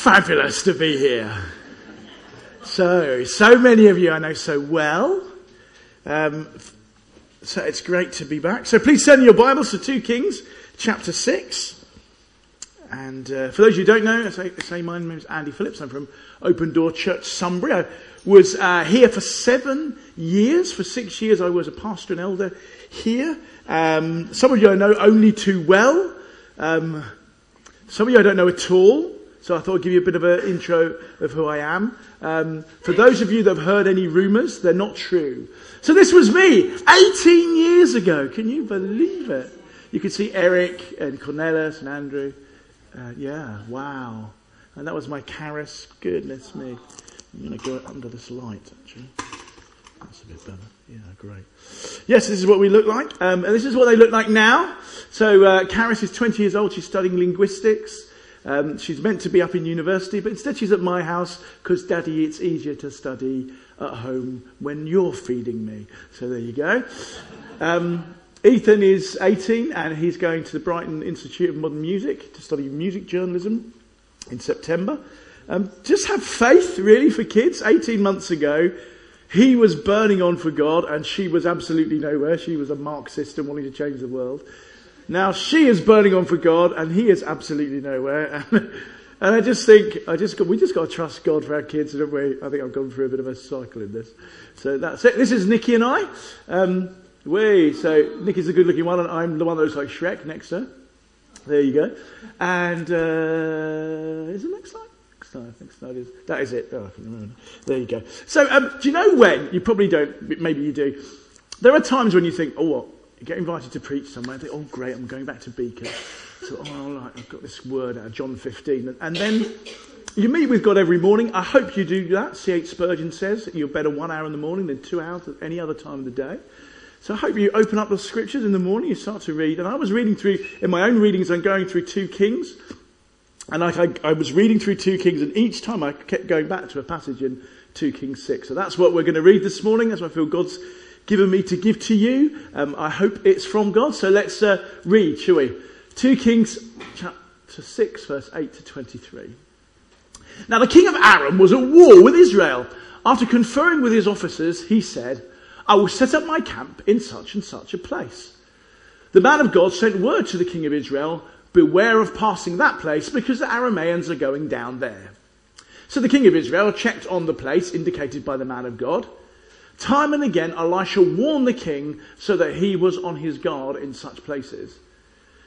Fabulous to be here. So, so many of you I know so well. Um, so it's great to be back. So please send your Bibles to 2 Kings, chapter 6. And uh, for those who don't know, I say, say my name is Andy Phillips. I'm from Open Door Church, Sunbury. I was uh, here for seven years. For six years, I was a pastor and elder here. Um, some of you I know only too well. Um, some of you I don't know at all. So I thought I'd give you a bit of an intro of who I am. Um, for those of you that have heard any rumours, they're not true. So this was me 18 years ago. Can you believe it? You could see Eric and Cornelis and Andrew. Uh, yeah, wow. And that was my Caris. Goodness me. I'm going to go under this light, actually. That's a bit better. Yeah, great. Yes, this is what we look like. Um, and this is what they look like now. So, uh, Caris is 20 years old. She's studying linguistics. Um, she's meant to be up in university, but instead she's at my house because, Daddy, it's easier to study at home when you're feeding me. So there you go. Um, Ethan is 18 and he's going to the Brighton Institute of Modern Music to study music journalism in September. Um, just have faith, really, for kids. 18 months ago, he was burning on for God and she was absolutely nowhere. She was a Marxist and wanting to change the world. Now she is burning on for God and he is absolutely nowhere. And, I just think, I just we just got to trust God for our kids, don't we? I think I've gone through a bit of a cycle in this. So that's it. This is Nikki and I. Um, way, so Nikki's the good looking one and I'm the one that looks like Shrek next to her. There you go. And, uh, is it next slide? Next slide, next slide is, that is it. Oh, I. There you go. So, um, do you know when? You probably don't, maybe you do. There are times when you think, oh what? Get invited to preach somewhere and think, oh great, I'm going back to Beacon. So, oh, all right, I've got this word out of John 15. And then you meet with God every morning. I hope you do that. C.H. Spurgeon says you're better one hour in the morning than two hours at any other time of the day. So I hope you open up the scriptures in the morning, you start to read. And I was reading through, in my own readings, I'm going through 2 Kings. And I, I, I was reading through 2 Kings, and each time I kept going back to a passage in 2 Kings 6. So that's what we're going to read this morning. That's what I feel God's given me to give to you. Um, I hope it's from God. So let's uh, read, shall we? 2 Kings chapter 6, verse 8 to 23. Now the king of Aram was at war with Israel. After conferring with his officers, he said, I will set up my camp in such and such a place. The man of God sent word to the king of Israel, beware of passing that place because the Arameans are going down there. So the king of Israel checked on the place indicated by the man of God. Time and again, Elisha warned the king so that he was on his guard in such places.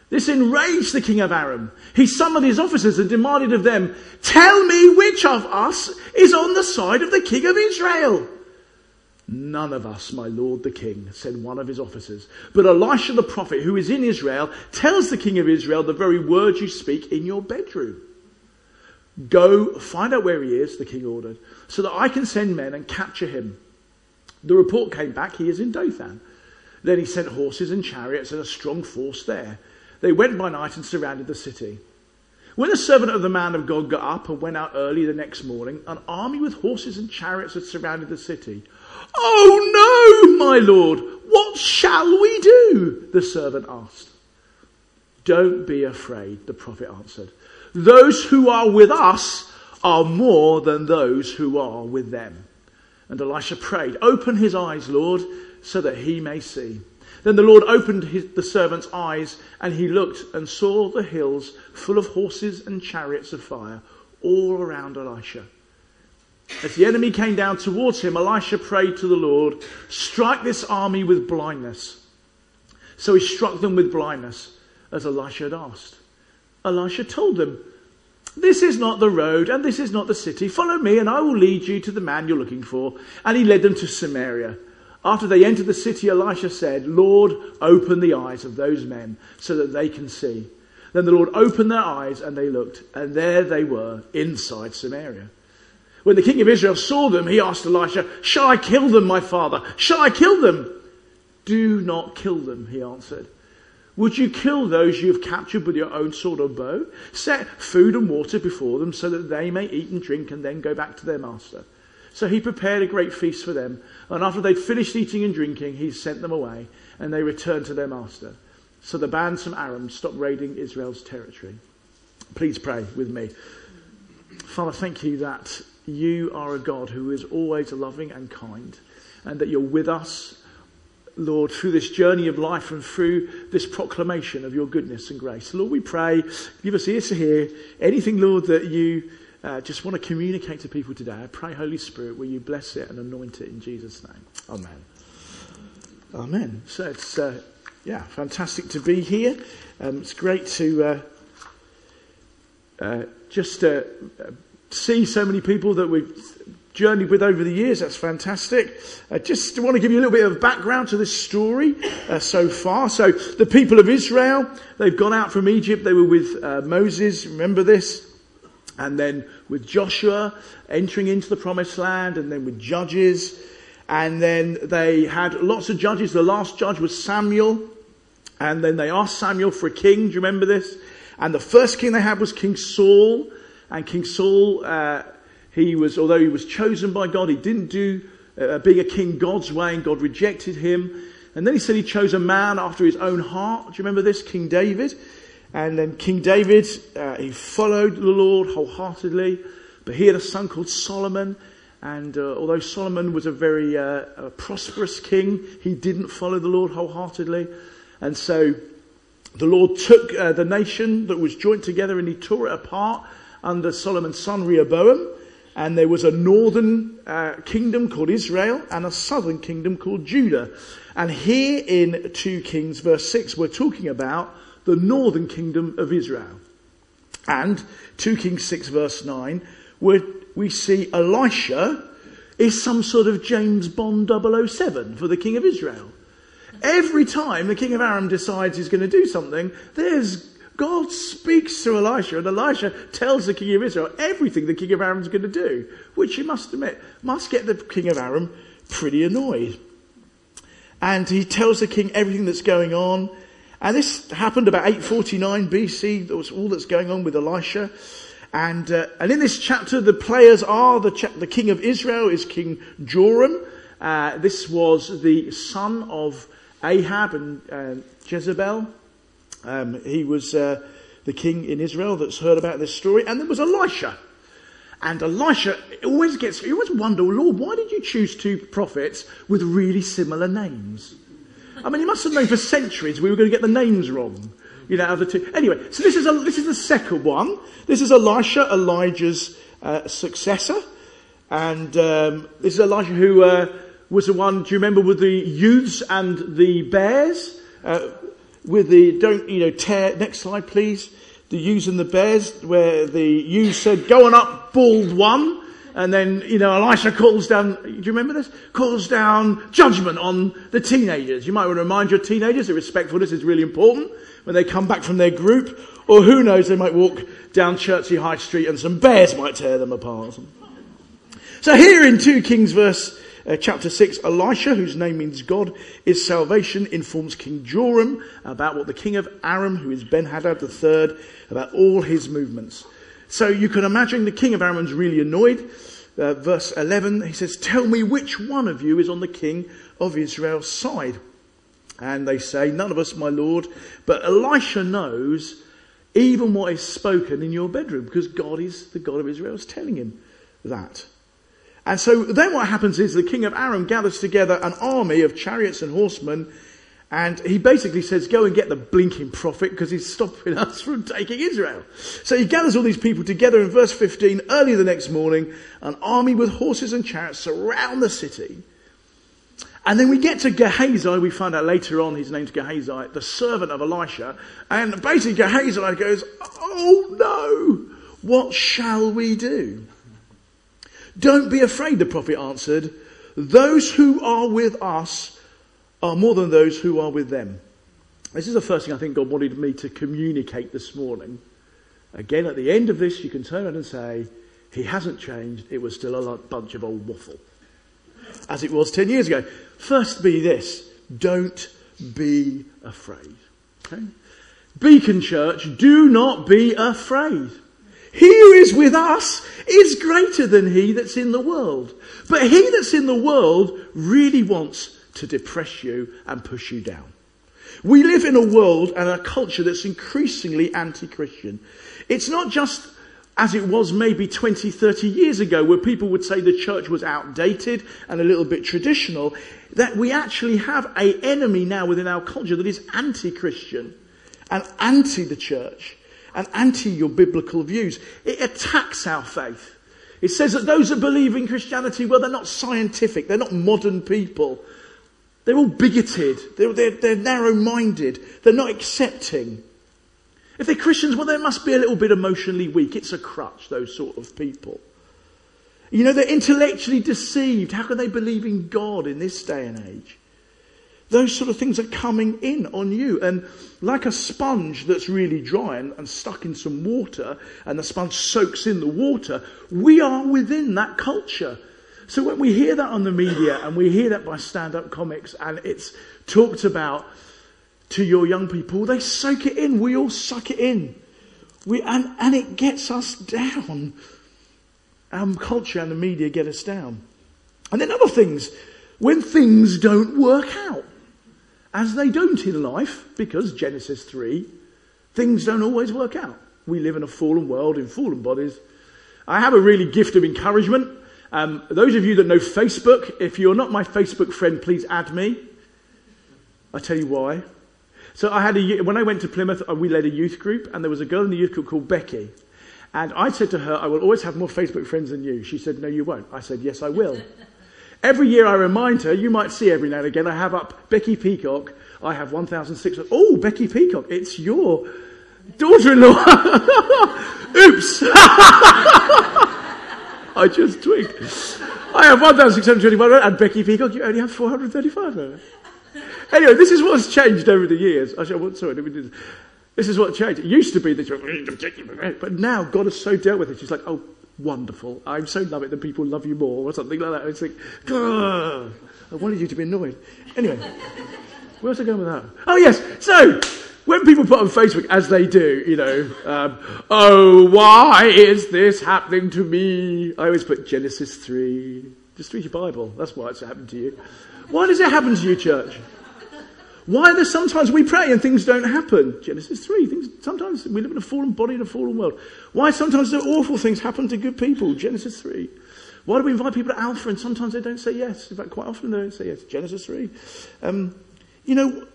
This enraged the king of Aram. He summoned his officers and demanded of them, Tell me which of us is on the side of the king of Israel. None of us, my lord the king, said one of his officers. But Elisha the prophet, who is in Israel, tells the king of Israel the very words you speak in your bedroom. Go find out where he is, the king ordered, so that I can send men and capture him. The report came back, he is in Dothan. Then he sent horses and chariots and a strong force there. They went by night and surrounded the city. When the servant of the man of God got up and went out early the next morning, an army with horses and chariots had surrounded the city. Oh no, my lord, what shall we do? The servant asked. Don't be afraid, the prophet answered. Those who are with us are more than those who are with them. And Elisha prayed, Open his eyes, Lord, so that he may see. Then the Lord opened his, the servant's eyes, and he looked and saw the hills full of horses and chariots of fire all around Elisha. As the enemy came down towards him, Elisha prayed to the Lord, Strike this army with blindness. So he struck them with blindness, as Elisha had asked. Elisha told them, this is not the road and this is not the city. Follow me and I will lead you to the man you're looking for. And he led them to Samaria. After they entered the city, Elisha said, Lord, open the eyes of those men so that they can see. Then the Lord opened their eyes and they looked and there they were inside Samaria. When the king of Israel saw them, he asked Elisha, shall I kill them, my father? Shall I kill them? Do not kill them, he answered. Would you kill those you have captured with your own sword or bow? Set food and water before them so that they may eat and drink and then go back to their master. So he prepared a great feast for them. And after they'd finished eating and drinking, he sent them away and they returned to their master. So the bands from Aram stopped raiding Israel's territory. Please pray with me. Father, thank you that you are a God who is always loving and kind, and that you're with us, Lord, through this journey of life and through this proclamation of your goodness and grace. Lord, we pray, give us ears to hear anything, Lord, that you uh, just want to communicate to people today. I pray, Holy Spirit, will you bless it and anoint it in Jesus' name. Amen. Amen. So it's, uh, yeah, fantastic to be here. Um, it's great to uh, uh just uh, see so many people that we've journeyed with over the years. That's fantastic. I just want to give you a little bit of background to this story uh, so far. So the people of Israel, they've gone out from Egypt. They were with uh, Moses. Remember this? And then with Joshua entering into the promised land and then with judges. And then they had lots of judges. The last judge was Samuel. And then they asked Samuel for a king. Do you remember this? And the first king they had was King Saul. And King Saul, uh, he was, although he was chosen by God, he didn't do uh, being a king God's way, and God rejected him. And then he said he chose a man after his own heart. Do you remember this? King David. And then King David, uh, he followed the Lord wholeheartedly, but he had a son called Solomon. And uh, although Solomon was a very uh, a prosperous king, he didn't follow the Lord wholeheartedly. And so the Lord took uh, the nation that was joined together and he tore it apart under Solomon's son Rehoboam. And there was a northern uh, kingdom called Israel and a southern kingdom called Judah. And here in 2 Kings verse 6, we're talking about the northern kingdom of Israel. And 2 Kings 6 verse 9, where we see Elisha is some sort of James Bond 007 for the king of Israel. Every time the king of Aram decides he's going to do something, there's God speaks to Elisha, and Elisha tells the king of Israel everything the king of Aram is going to do, which you must admit must get the king of Aram pretty annoyed. And he tells the king everything that's going on. And this happened about 849 BC. That was all that's going on with Elisha. And, uh, and in this chapter, the players are the, cha- the king of Israel is King Joram. Uh, this was the son of Ahab and uh, Jezebel. Um, he was uh, the king in Israel that's heard about this story. And there was Elisha. And Elisha always gets, you always wonder, Lord, why did you choose two prophets with really similar names? I mean, you must have known for centuries we were going to get the names wrong. You know, of the two. Anyway, so this is, a, this is the second one. This is Elisha, Elijah's uh, successor. And um, this is Elijah who uh, was the one, do you remember, with the youths and the bears? Uh, with the, don't, you know, tear, next slide please. The ewes and the bears, where the ewes said, go on up, bald one. And then, you know, Elisha calls down, do you remember this? Calls down judgment on the teenagers. You might want to remind your teenagers that respectfulness is really important when they come back from their group. Or who knows, they might walk down Chertsey High Street and some bears might tear them apart. So here in 2 Kings verse uh, chapter 6, Elisha, whose name means God is salvation, informs King Joram about what the king of Aram, who is Ben-Hadad III, about all his movements. So you can imagine the king of Aram's really annoyed. Uh, verse 11, he says, Tell me which one of you is on the king of Israel's side. And they say, None of us, my lord. But Elisha knows even what is spoken in your bedroom because God is the God of Israel is telling him that. And so then what happens is the king of Aram gathers together an army of chariots and horsemen and he basically says, go and get the blinking prophet because he's stopping us from taking Israel. So he gathers all these people together in verse 15. Early the next morning, an army with horses and chariots surround the city. And then we get to Gehazi. We find out later on his name's Gehazi, the servant of Elisha. And basically Gehazi goes, oh no, what shall we do? Don't be afraid, the prophet answered. Those who are with us are more than those who are with them. This is the first thing I think God wanted me to communicate this morning. Again, at the end of this, you can turn around and say, He hasn't changed. It was still a bunch of old waffle. As it was 10 years ago. First, be this don't be afraid. Okay? Beacon Church, do not be afraid. He who is with us is greater than he that's in the world. But he that's in the world really wants to depress you and push you down. We live in a world and a culture that's increasingly anti-Christian. It's not just as it was maybe 20, 30 years ago, where people would say the church was outdated and a little bit traditional, that we actually have a enemy now within our culture that is anti-Christian and anti the church and anti your biblical views. It attacks our faith. It says that those that believe in Christianity, well, they're not scientific, they're not modern people. They're all bigoted, they're, they're, they're narrow minded, they're not accepting. If they're Christians, well, they must be a little bit emotionally weak. It's a crutch, those sort of people. You know, they're intellectually deceived. How can they believe in God in this day and age? Those sort of things are coming in on you. And like a sponge that's really dry and, and, stuck in some water, and the sponge soaks in the water, we are within that culture. So when we hear that on the media and we hear that by stand up comics and it's talked about to your young people, they soak it in. We all suck it in. We, and, and it gets us down. Our culture and the media get us down. And then other things, when things don't work out, as they don't in life, because Genesis 3, things don't always work out. We live in a fallen world in fallen bodies. I have a really gift of encouragement. Um, those of you that know Facebook, if you're not my Facebook friend, please add me. I tell you why. So I had a, when I went to Plymouth, uh, we led a youth group, and there was a girl in the youth group called Becky. And I said to her, I will always have more Facebook friends than you. She said, No, you won't. I said, Yes, I will. Every year I remind her, you might see every now and again, I have up Becky Peacock. I have 1,600. Oh, Becky Peacock, it's your daughter-in-law. Oops. I just tweaked. I have 1,621 and Becky Peacock, you only have 435. Anyway, this is what's changed over the years. Said, well, sorry, let me do this. This is what changed. It used to be that, but now God has so dealt with it. She's like, oh, wonderful. I'm so love it that people love you more, or something like that. It's like, I wanted you to be annoyed. Anyway, where was I going with that? Oh, yes. So, when people put on Facebook, as they do, you know, um, oh, why is this happening to me? I always put Genesis 3. Just read your Bible. That's why it's happened to you. Why does it happen to you, church? Why there's sometimes we pray and things don't happen? Genesis 3. Things, sometimes we live in a fallen body in a fallen world. Why sometimes do awful things happen to good people? Genesis 3. Why do we invite people to Alpha and sometimes they don't say yes? In fact, quite often they don't say yes. Genesis 3. Um, you know,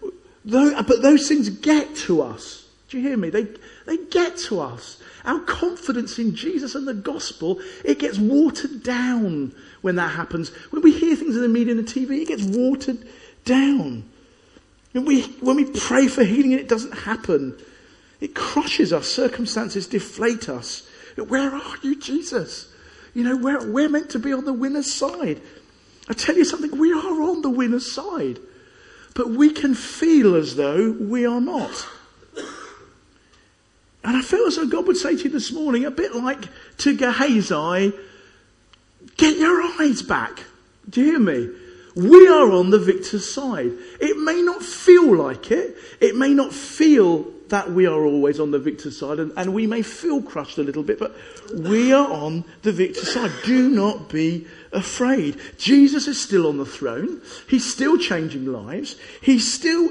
though, but those things get to us. Do you hear me? They, they get to us. Our confidence in Jesus and the gospel, it gets watered down when that happens. When we hear things in the media and the TV, it gets watered down. When we, when we pray for healing and it doesn't happen, it crushes us. Circumstances deflate us. Where are you, Jesus? You know, we're, we're meant to be on the winner's side. I tell you something, we are on the winner's side. But we can feel as though we are not. And I feel as though God would say to you this morning, a bit like to Gehazi, get your eyes back. Do you hear me? We are on the victor's side. It may not feel like it. It may not feel that we are always on the victor's side and, and we may feel crushed a little bit, but we are on the victor's side. Do not be afraid. Jesus is still on the throne. He's still changing lives. He still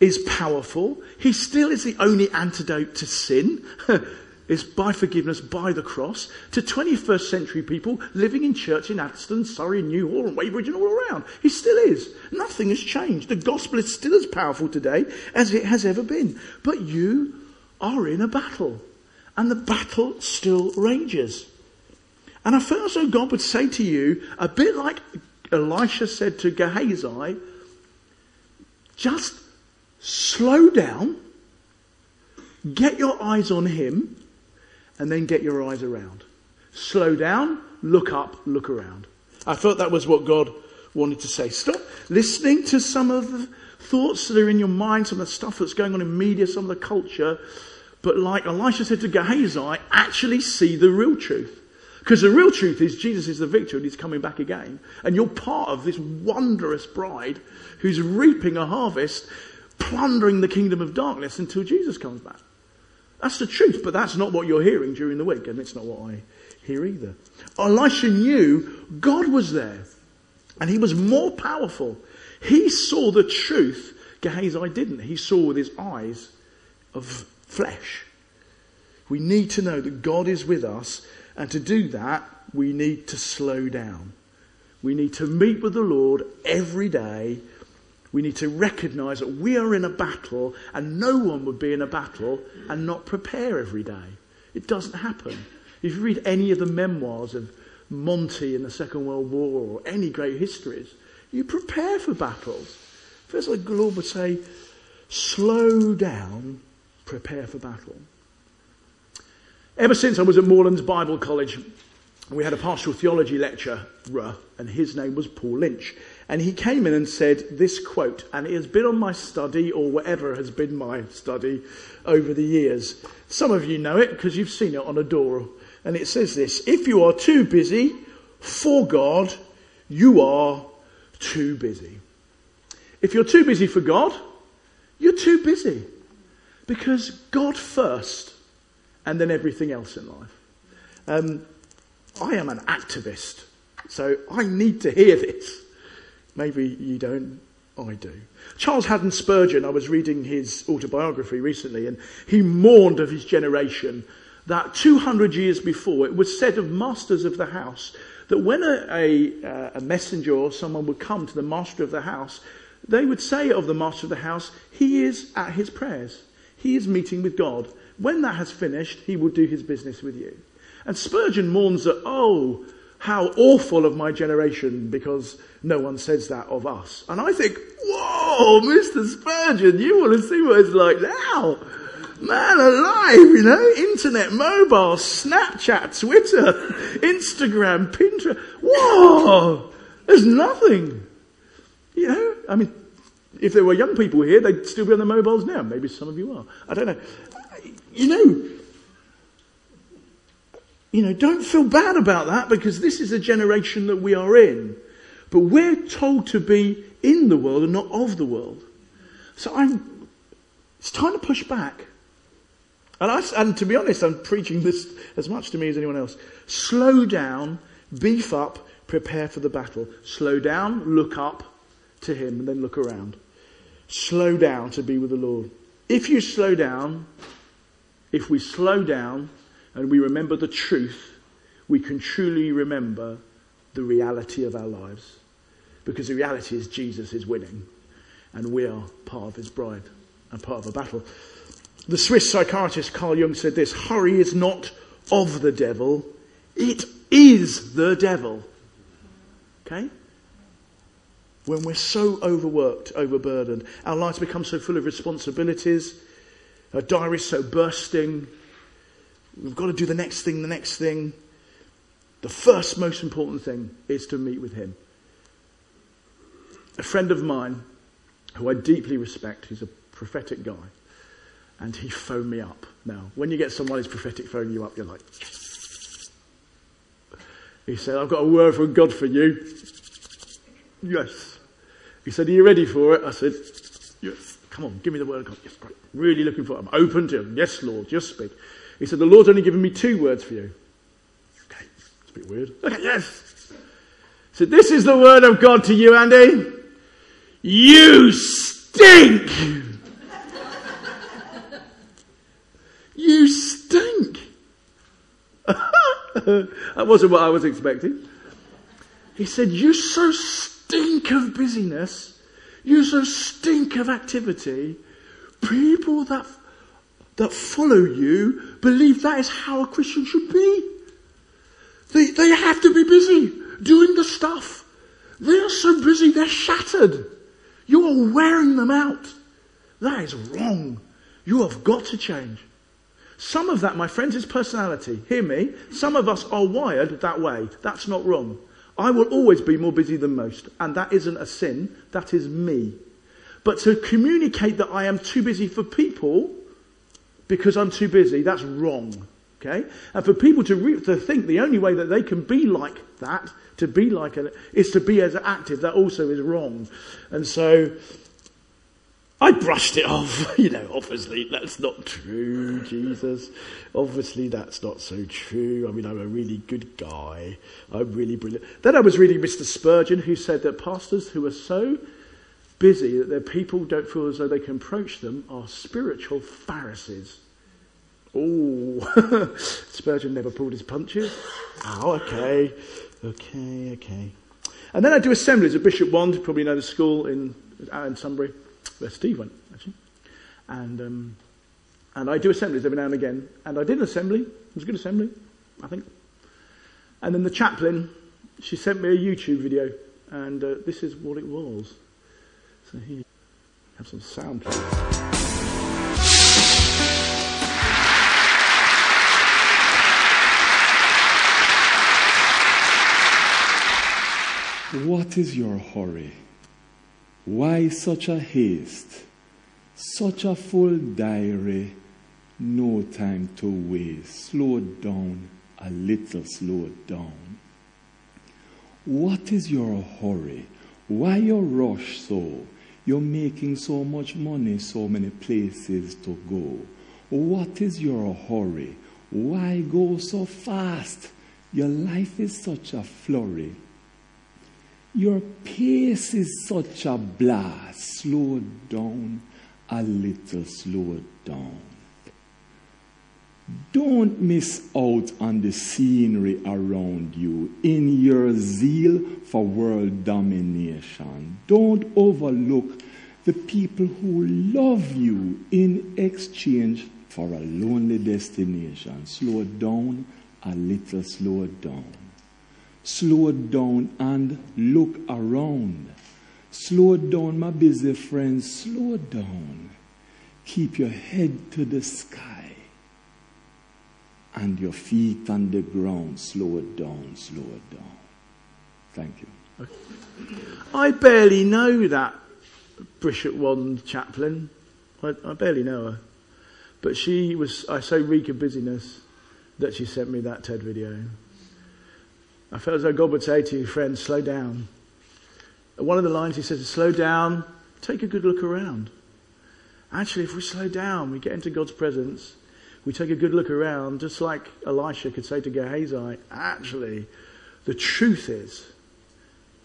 is powerful. He still is the only antidote to sin. is by forgiveness, by the cross, to 21st century people living in church in Addlestone, Surrey, New Haw, and Weybridge, and all around. He still is. Nothing has changed. The gospel is still as powerful today as it has ever been. But you are in a battle, and the battle still rages. And I feel as though God would say to you, a bit like Elisha said to Gehazi, just slow down, get your eyes on him, and then get your eyes around. Slow down, look up, look around. I felt that was what God wanted to say. Stop listening to some of the thoughts that are in your mind, some of the stuff that's going on in media, some of the culture. But like Elisha said to Gehazi, actually see the real truth. Because the real truth is Jesus is the victor and he's coming back again. And you're part of this wondrous bride who's reaping a harvest, plundering the kingdom of darkness until Jesus comes back. That's the truth, but that's not what you're hearing during the week, and it's not what I hear either. Elisha knew God was there, and he was more powerful. He saw the truth Gehazi didn't. He saw with his eyes of flesh. We need to know that God is with us, and to do that, we need to slow down. We need to meet with the Lord every day. We need to recognize that we are in a battle, and no one would be in a battle and not prepare every day. It doesn't happen. If you read any of the memoirs of Monty in the Second World War or any great histories, you prepare for battles. First, the Lord would say, slow down, prepare for battle. Ever since I was at Moorlands Bible College, we had a pastoral theology lecturer, and his name was Paul Lynch. And he came in and said this quote, and it has been on my study, or whatever has been my study over the years. Some of you know it because you've seen it on a door. And it says this If you are too busy for God, you are too busy. If you're too busy for God, you're too busy. Because God first, and then everything else in life. Um, I am an activist, so I need to hear this. Maybe you don't, I do. Charles Haddon Spurgeon, I was reading his autobiography recently, and he mourned of his generation that 200 years before it was said of masters of the house that when a, a, a, messenger or someone would come to the master of the house, they would say of the master of the house, he is at his prayers. He is meeting with God. When that has finished, he will do his business with you. And Spurgeon mourns that, oh, how awful of my generation because no one says that of us. And I think, whoa, Mr. Spurgeon, you want to see what it's like now. Man alive, you know, internet, mobile, Snapchat, Twitter, Instagram, Pinterest. Whoa, there's nothing. You know, I mean, if there were young people here, they'd still be on their mobiles now. Maybe some of you are. I don't know. You know, you know, don't feel bad about that because this is a generation that we are in. But we're told to be in the world and not of the world. So I'm, it's time to push back. And, I, and to be honest, I'm preaching this as much to me as anyone else. Slow down, beef up, prepare for the battle. Slow down, look up to Him, and then look around. Slow down to be with the Lord. If you slow down, if we slow down, and we remember the truth, we can truly remember the reality of our lives. Because the reality is Jesus is winning, and we are part of his bride and part of a battle. The Swiss psychiatrist Carl Jung said this hurry is not of the devil, it is the devil. Okay? When we're so overworked, overburdened, our lives become so full of responsibilities, our diaries so bursting, We've got to do the next thing, the next thing. The first most important thing is to meet with Him. A friend of mine, who I deeply respect, he's a prophetic guy, and he phoned me up. Now, when you get someone who's prophetic phoning you up, you're like, he said, I've got a word from God for you. Yes. He said, Are you ready for it? I said, Yes. Come on, give me the word of God. Yes, great. Really looking for it. I'm open to him. Yes, Lord, just speak. He said, The Lord's only given me two words for you. Okay, it's a bit weird. Okay, yes. He said, This is the word of God to you, Andy. You stink. you stink. that wasn't what I was expecting. He said, You so stink of busyness. You so stink of activity. People that that follow you believe that is how a Christian should be. They, they have to be busy doing the stuff. They are so busy, they're shattered. You are wearing them out. That is wrong. You have got to change. Some of that, my friends, is personality. Hear me. Some of us are wired that way. That's not wrong. I will always be more busy than most. And that isn't a sin. That is me. But to communicate that I am too busy for people because I'm too busy, that's wrong. Okay? And for people to, re- to think the only way that they can be like that, to be like it, is to be as active, that also is wrong. And so, I brushed it off. You know, obviously that's not true, Jesus. Obviously that's not so true. I mean, I'm a really good guy. I'm really brilliant. Then I was reading Mr. Spurgeon who said that pastors who are so busy that their people don't feel as though they can approach them are spiritual Pharisees. Oh, Spurgeon never pulled his punches. Oh, okay. Okay, okay. And then I do assemblies at Bishop Wand, probably know the school in, in Sunbury, where Steve went, actually. And, um, and I do assemblies every now and again. And I did an assembly. It was a good assembly, I think. And then the chaplain, she sent me a YouTube video. And uh, this is what it was. So here, have some sound. What is your hurry? Why such a haste? Such a full diary, no time to waste. Slow down, a little slow down. What is your hurry? Why your rush so? You're making so much money, so many places to go. What is your hurry? Why go so fast? Your life is such a flurry. Your pace is such a blast. Slow down a little, slow down. Don't miss out on the scenery around you in your zeal for world domination. Don't overlook the people who love you in exchange for a lonely destination. Slow down a little, slow down. Slow down and look around. Slow down, my busy friends. Slow down. Keep your head to the sky and your feet on the ground. Slow it down, slow it down. Thank you. I barely know that Bishop Wand chaplain. I, I barely know her. But she was, I so reek of busyness that she sent me that TED video. I felt as though God would say to you, friend, slow down. One of the lines he says is, slow down, take a good look around. Actually, if we slow down, we get into God's presence, we take a good look around, just like Elisha could say to Gehazi, actually, the truth is,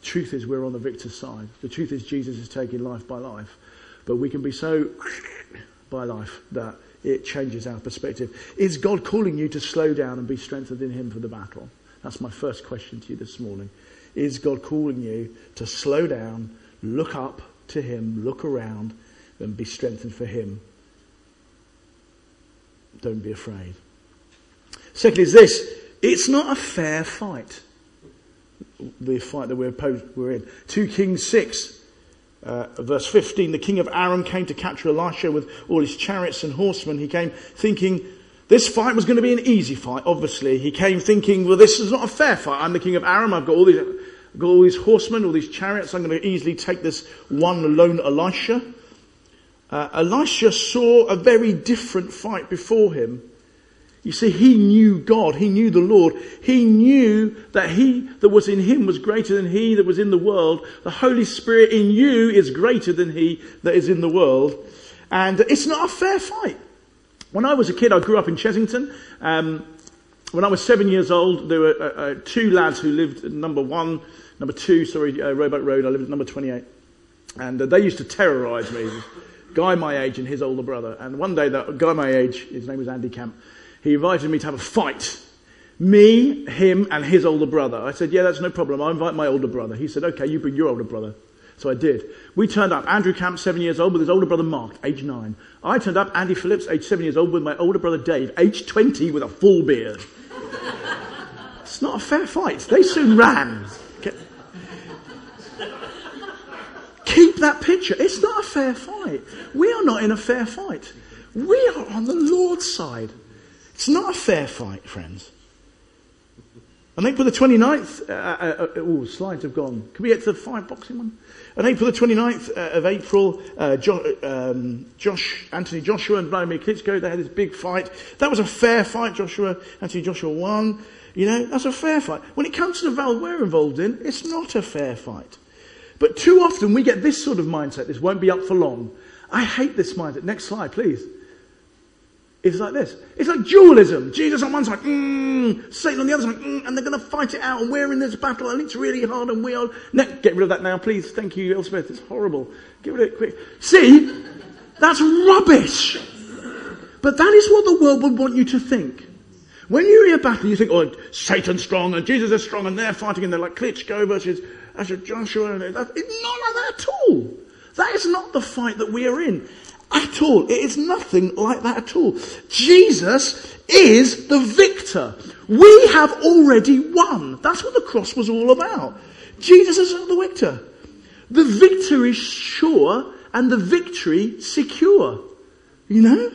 truth is we're on the victor's side. The truth is Jesus is taking life by life. But we can be so by life that it changes our perspective. Is God calling you to slow down and be strengthened in Him for the battle? That's my first question to you this morning. Is God calling you to slow down, look up to Him, look around, and be strengthened for Him? Don't be afraid. Second is this it's not a fair fight. The fight that we're, opposed, we're in. 2 Kings 6, uh, verse 15 the king of Aram came to capture Elisha with all his chariots and horsemen. He came thinking, this fight was going to be an easy fight, obviously. He came thinking, well, this is not a fair fight. I'm the king of Aram. I've got all these, I've got all these horsemen, all these chariots. I'm going to easily take this one lone Elisha. Uh, Elisha saw a very different fight before him. You see, he knew God. He knew the Lord. He knew that he that was in him was greater than he that was in the world. The Holy Spirit in you is greater than he that is in the world. And it's not a fair fight. When I was a kid, I grew up in Chessington. Um, when I was seven years old, there were uh, uh, two lads who lived number one, number two, sorry, uh, Roebuck Road. I lived at number 28. And uh, they used to terrorize me. Guy my age and his older brother. And one day, that guy my age, his name was Andy Camp, he invited me to have a fight. Me, him, and his older brother. I said, yeah, that's no problem. I invite my older brother. He said, okay, you bring your older brother. So I did. We turned up. Andrew Camp, seven years old, with his older brother Mark, age nine. I turned up. Andy Phillips, age seven years old, with my older brother Dave, age 20, with a full beard. it's not a fair fight. They soon ran. Keep that picture. It's not a fair fight. We are not in a fair fight. We are on the Lord's side. It's not a fair fight, friends. On April the 29th, uh, uh, uh, oh, slides have gone. Can we get to the five boxing one? On April the 29th uh, of April, uh, jo- um, Josh, Anthony Joshua and Vladimir Klitschko, they had this big fight. That was a fair fight. Joshua, Anthony Joshua won. You know, that's a fair fight. When it comes to the valve we're involved in, it's not a fair fight. But too often we get this sort of mindset. This won't be up for long. I hate this mindset. Next slide, please. It's like this. It's like dualism. Jesus on one side, mm, Satan on the other side, mm, and they're going to fight it out, and we're in this battle, and it's really hard, and we are. Get rid of that now, please. Thank you, Elspeth. It's horrible. Get rid of it quick. See, that's rubbish. But that is what the world would want you to think. When you hear a battle, you think, oh, Satan's strong and Jesus is strong and they're fighting and they're like Klitschko versus, versus Joshua. And that. It's not like that at all. That is not the fight that we are in at all. It is nothing like that at all. Jesus is the victor. We have already won. That's what the cross was all about. Jesus is the victor. The victor is sure and the victory secure. You know?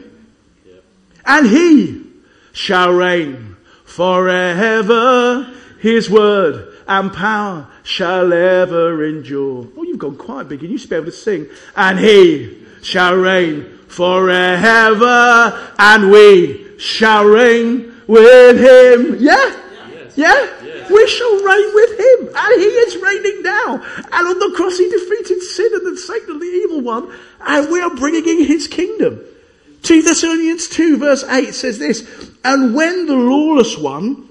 And he shall reign forever. His word and power shall ever endure. Oh, you've gone quite big and you should be able to sing. And he shall reign forever and we shall reign with him. Yeah? Yeah? Yes. We shall reign with him. And he is reigning now. And on the cross he defeated sin and the Satan and the evil one. And we are bringing in his kingdom. 2 Thessalonians 2 verse 8 says this, And when the lawless one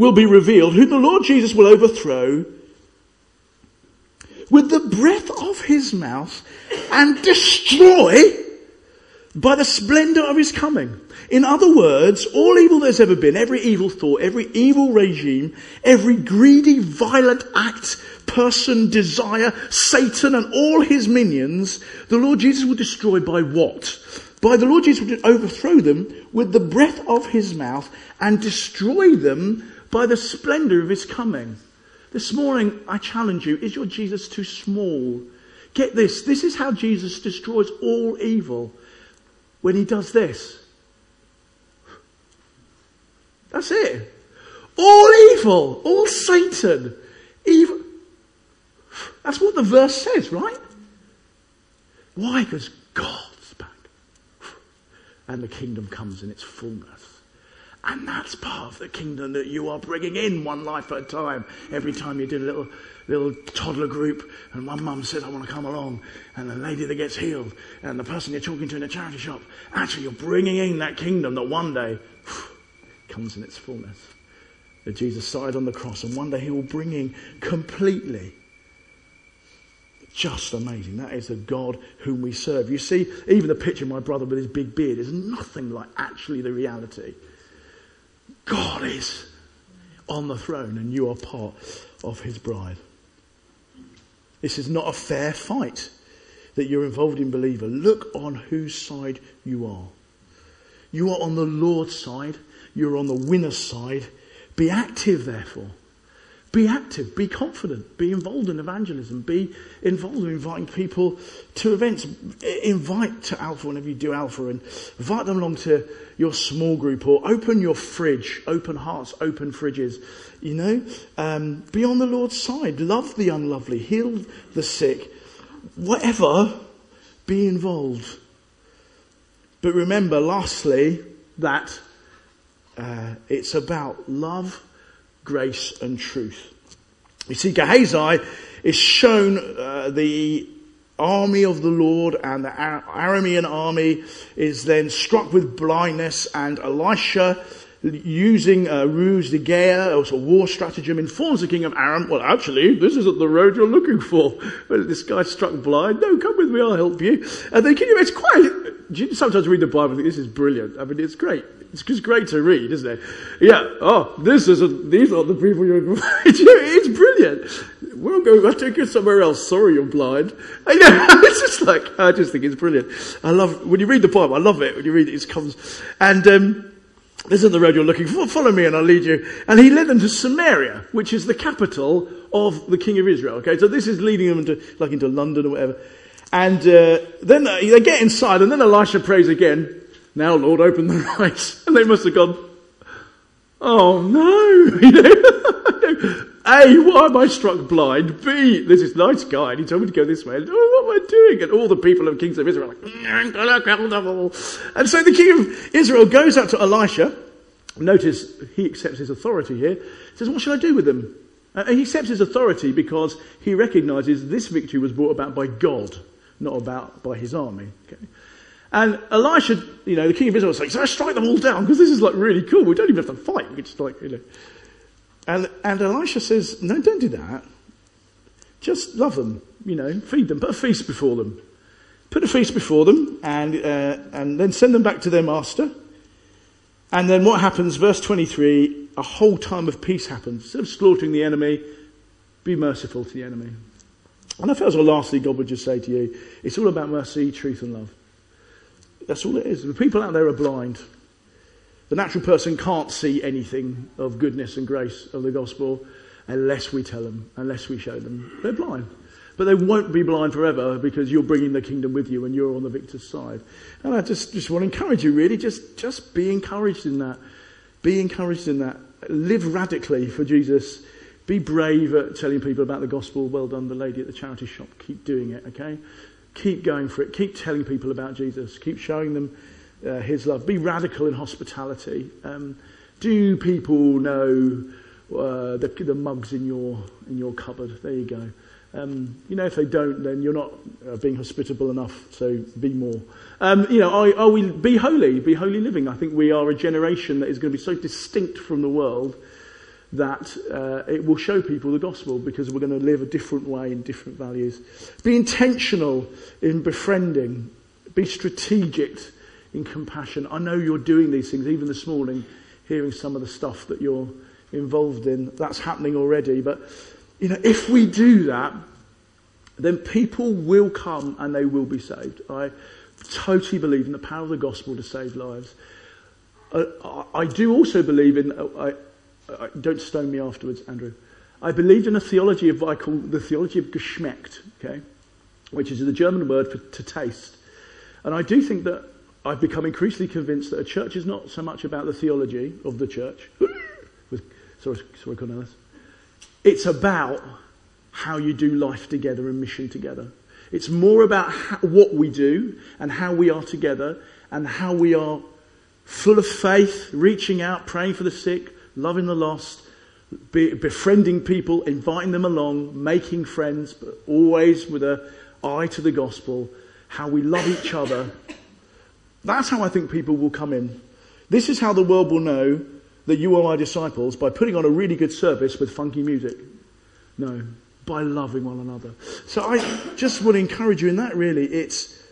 will be revealed, whom the Lord Jesus will overthrow, with the breath of his mouth and destroy by the splendor of his coming. In other words, all evil there's ever been, every evil thought, every evil regime, every greedy, violent act, person, desire, Satan and all his minions, the Lord Jesus will destroy by what? By the Lord Jesus will overthrow them with the breath of his mouth and destroy them by the splendor of his coming. This morning, I challenge you, is your Jesus too small? Get this, this is how Jesus destroys all evil when he does this. That's it. All evil, all Satan, evil. That's what the verse says, right? Why? Because God's back. And the kingdom comes in its fullness. And that's part of the kingdom that you are bringing in one life at a time. Every time you do a little, little toddler group and one mum says, I want to come along and the lady that gets healed and the person you're talking to in a charity shop, actually you're bringing in that kingdom that one day comes in its fullness. That Jesus died on the cross and one day he will bring in completely. Just amazing. That is the God whom we serve. You see, even the picture of my brother with his big beard is nothing like actually the reality. God is on the throne and you are part of his bride. This is not a fair fight that you're involved in, believer. Look on whose side you are. You are on the Lord's side you're on the winner's side. Be active, therefore. Be active, be confident, be involved in evangelism, be involved in inviting people to events. Invite to Alpha whenever you do Alpha and invite them along to your small group or open your fridge, open hearts, open fridges. You know, um, be on the Lord's side, love the unlovely, heal the sick, whatever, be involved. But remember, lastly, that uh, it's about love, grace, and truth. You see, Gehazi is shown uh, the army of the Lord and the Aramean army is then struck with blindness and Elisha using a ruse de guerre, or a war stratagem, informs the king of Aram, well actually, this isn't the road you're looking for. This guy struck blind, no, come with me, I'll help you. And the king, it's quite, you sometimes read the Bible and think this is brilliant. I mean, it's great. It's just great to read, isn't it? Yeah. Oh, this isn't, these aren't the people you're, it's brilliant. We'll go, I'll take you somewhere else. Sorry you're blind. I know. It's just like, I just think it's brilliant. I love, when you read the Bible, I love it. When you read it, it comes, and, um, this is the road you're looking for. Follow me and I'll lead you. And he led them to Samaria, which is the capital of the king of Israel. Okay. So this is leading them into, like into London or whatever. And, uh, then they get inside and then Elisha prays again. Now, Lord, open their eyes. And they must have gone, oh no. A, why am I struck blind? B, there's this nice guy and he told me to go this way. And, oh, what am I doing? And all the people of kings of Israel are like, mm, and so the king of Israel goes up to Elisha. Notice he accepts his authority here. He says, what should I do with them? Uh, and he accepts his authority because he recognizes this victory was brought about by God, not about by his army. Okay? And Elisha, you know, the king of Israel says, so I strike them all down because this is like really cool. We don't even have to fight. We can just like, you know. And, and Elisha says, no, don't do that. Just love them, you know, feed them, put a feast before them. Put a feast before them. and, uh, and then send them back to their master. And then what happens, verse 23, a whole time of peace happens. Instead of slaughtering the enemy, be merciful to the enemy. And I feel as well, lastly, God would just say to you, it's all about mercy, truth, and love. That's all it is. The people out there are blind. The natural person can't see anything of goodness and grace of the gospel unless we tell them, unless we show them. They're blind. But they won't be blind forever because you're bringing the kingdom with you and you're on the victor's side. And I just, just want to encourage you really, just, just be encouraged in that. Be encouraged in that. Live radically for Jesus. Be brave at telling people about the gospel. Well done, the lady at the charity shop. Keep doing it, okay? Keep going for it. Keep telling people about Jesus. Keep showing them uh, his love. Be radical in hospitality. Um, do people know uh, the, the mugs in your, in your cupboard? There you go. Um, you know, if they don't, then you're not uh, being hospitable enough, so be more. Um, you know, are, are, we, be holy, be holy living. I think we are a generation that is going to be so distinct from the world that uh, it will show people the gospel because we're going to live a different way in different values. Be intentional in befriending, be strategic in compassion. I know you're doing these things, even this morning, hearing some of the stuff that you're involved in. That's happening already, but you know, if we do that, then people will come and they will be saved. I totally believe in the power of the gospel to save lives. Uh, I do also believe in, uh, I, I, don't stone me afterwards, Andrew. I believed in a theology of what I call the theology of Geschmeckt, okay, which is the German word for to taste. And I do think that I've become increasingly convinced that a church is not so much about the theology of the church. sorry, sorry, Cornelius. It's about how you do life together and mission together. It's more about how, what we do and how we are together and how we are full of faith, reaching out, praying for the sick, loving the lost, be, befriending people, inviting them along, making friends, but always with an eye to the gospel, how we love each other. That's how I think people will come in. This is how the world will know that you are my disciples by putting on a really good service with funky music. No, by loving one another. So I just want to encourage you in that really. It's,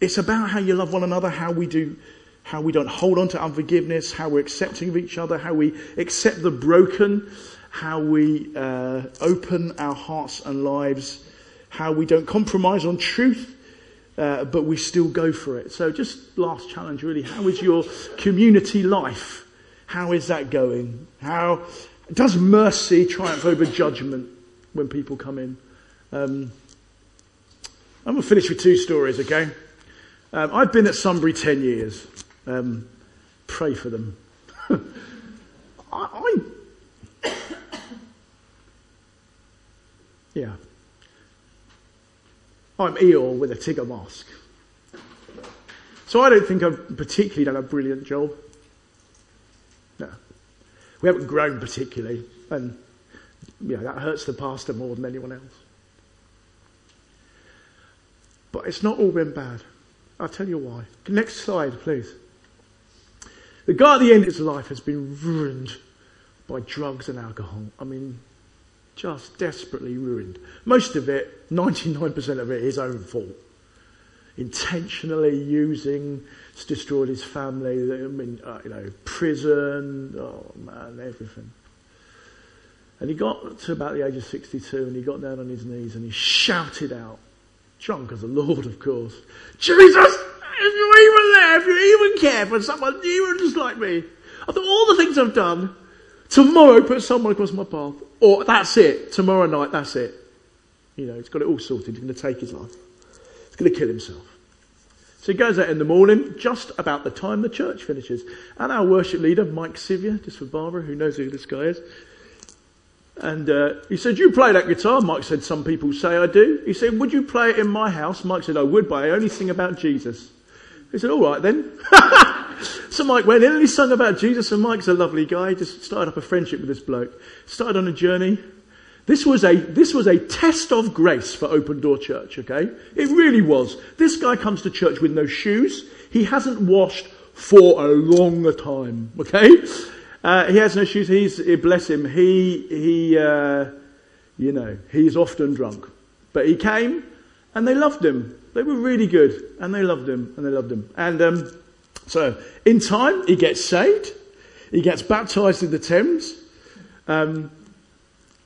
it's about how you love one another, how we do, how we don't hold on to unforgiveness, how we're accepting of each other, how we accept the broken, how we uh, open our hearts and lives, how we don't compromise on truth, uh, but we still go for it. So just last challenge really, how is your community life? How is that going? How does mercy triumph over judgment when people come in? Um, I'm going to finish with two stories, okay? Um, I've been at Sunbury 10 years. Um, pray for them. I, I, yeah. I'm Eeyore with a Tigger mask. So I don't think I've particularly done a brilliant job. No. We haven't grown particularly, and you know, that hurts the pastor more than anyone else. But it's not all been bad. I'll tell you why. Next slide, please. The guy at the end of his life has been ruined by drugs and alcohol. I mean, just desperately ruined. Most of it, 99% of it, his own fault intentionally using, destroyed his family, I mean, uh, you know, prison, oh man, everything. And he got to about the age of 62 and he got down on his knees and he shouted out, drunk as a Lord, of course, Jesus, if you're even there, if you even care for someone even just like me, after all the things I've done, tomorrow put someone across my path, or that's it, tomorrow night, that's it. You know, he's got it all sorted, he's going to take his life. He's going to kill himself. So he goes out in the morning, just about the time the church finishes. And our worship leader, Mike Sivia, just for Barbara, who knows who this guy is. And uh, he said, You play that guitar? Mike said, Some people say I do. He said, Would you play it in my house? Mike said, I would, but I only sing about Jesus. He said, All right then. Mike went in and he sung about Jesus. And Mike's a lovely guy. He just started up a friendship with this bloke. Started on a journey. This was a, this was a test of grace for Open Door Church, okay? It really was. This guy comes to church with no shoes. He hasn't washed for a long time, okay? Uh, he has no shoes. He's, eh, bless him, he, he, uh, you know, he's often drunk. But he came and they loved him. They were really good, and they loved him, and they loved him. And um, so, in time, he gets saved. He gets baptized in the Thames. Um,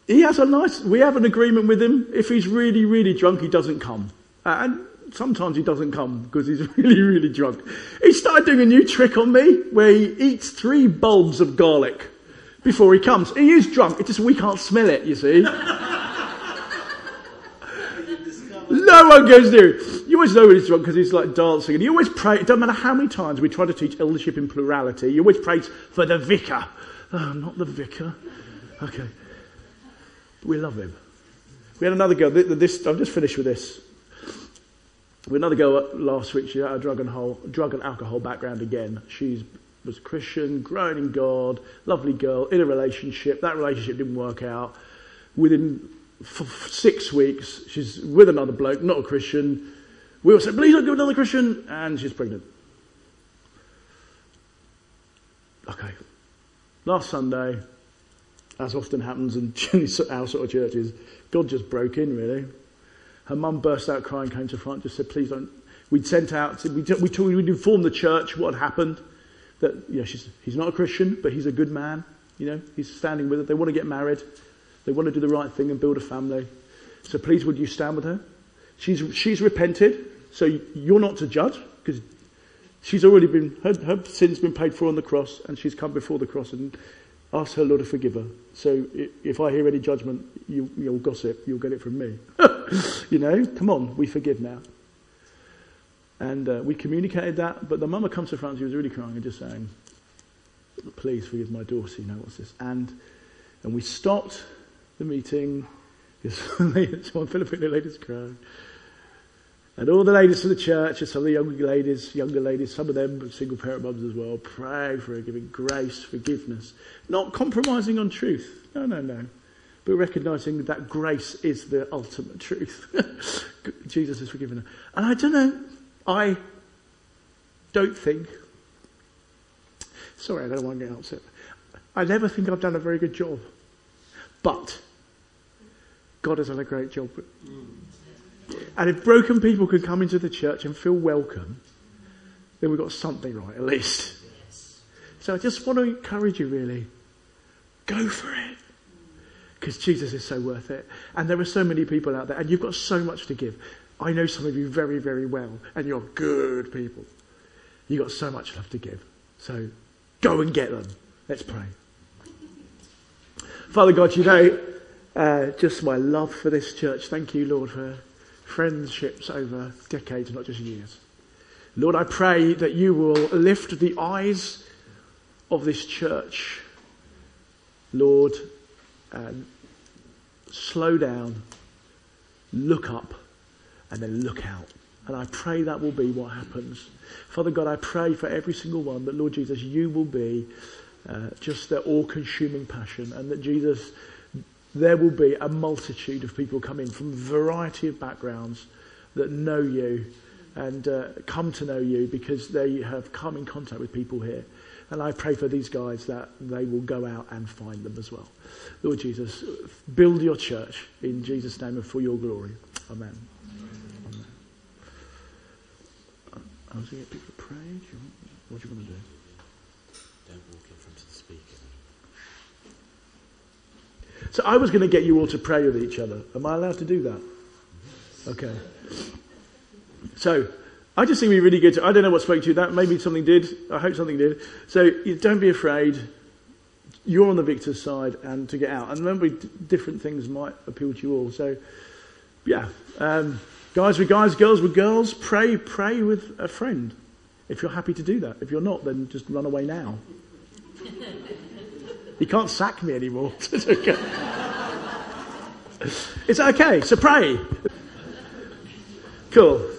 he has a nice. We have an agreement with him. If he's really, really drunk, he doesn't come. Uh, and sometimes he doesn't come because he's really, really drunk. He started doing a new trick on me where he eats three bulbs of garlic before he comes. He is drunk. It's just we can't smell it. You see. no one goes near You always know when he's drunk because he's like dancing. And you always pray, it doesn't matter how many times we try to teach eldership in plurality, you always pray for the vicar. Oh, not the vicar. Okay. We love him. We had another girl, this, I've just finished with this. We had another girl last week, she had a drug and, whole, drug and alcohol background again. She was Christian, growing in God, lovely girl, in a relationship. That relationship didn't work out. Within for six weeks. She's with another bloke, not a Christian. We all said, please don't with another Christian. And she's pregnant. Okay. Last Sunday, as often happens in our sort of churches, God just broke in, really. Her mum burst out crying, came to front, just said, please don't. We'd sent out, we, we, told, we'd informed the church what had happened. That, you know, he's not a Christian, but he's a good man. You know, he's standing with her. They want to get married. They want to do the right thing and build a family. So please, would you stand with her? She's, she's repented, so you're not to judge because she's already been, her, her sin's been paid for on the cross and she's come before the cross and asked her Lord to forgive her. So if I hear any judgment, you, you'll gossip, you'll get it from me. you know, come on, we forgive now. And uh, we communicated that, but the mama comes to front, she was really crying and just saying, please forgive my daughter, you know, what's this? And, and we stopped the meeting. This one Filipino ladies crying. And all the ladies from the church and some of the younger ladies, younger ladies, some of them single parent mums as well, pray for her, giving grace, forgiveness. Not compromising on truth. No, no, no. But recognizing that grace is the ultimate truth. Jesus has forgiven her. And I don't know, I don't think, sorry, I don't want to get upset. I never think I've done a very good job. But God has done a great job. And if broken people can come into the church and feel welcome, then we've got something right, at least. So I just want to encourage you, really. Go for it. Because Jesus is so worth it. And there are so many people out there, and you've got so much to give. I know some of you very, very well, and you're good people. You've got so much love to give. So go and get them. Let's pray. Father God, you know uh, just my love for this church. Thank you, Lord, for friendships over decades, not just years. Lord, I pray that you will lift the eyes of this church. Lord, and slow down, look up, and then look out. And I pray that will be what happens. Father God, I pray for every single one that, Lord Jesus, you will be uh, just their all consuming passion, and that Jesus, there will be a multitude of people coming from a variety of backgrounds that know you and uh, come to know you because they have come in contact with people here. And I pray for these guys that they will go out and find them as well. Lord Jesus, build your church in Jesus' name and for your glory. Amen. Amen. I was going to get people to pray. What do you want to do? So I was going to get you all to pray with each other. Am I allowed to do that? Okay. So I just think we really good. To, I don't know what spoke to you. That maybe something did. I hope something did. So don't be afraid. You're on the victor's side, and to get out. And remember, different things might appeal to you all. So, yeah, um, guys with guys, girls with girls. Pray, pray with a friend. If you're happy to do that. If you're not, then just run away now. He can't sack me anymore. it's okay. It's okay. So pray. Cool.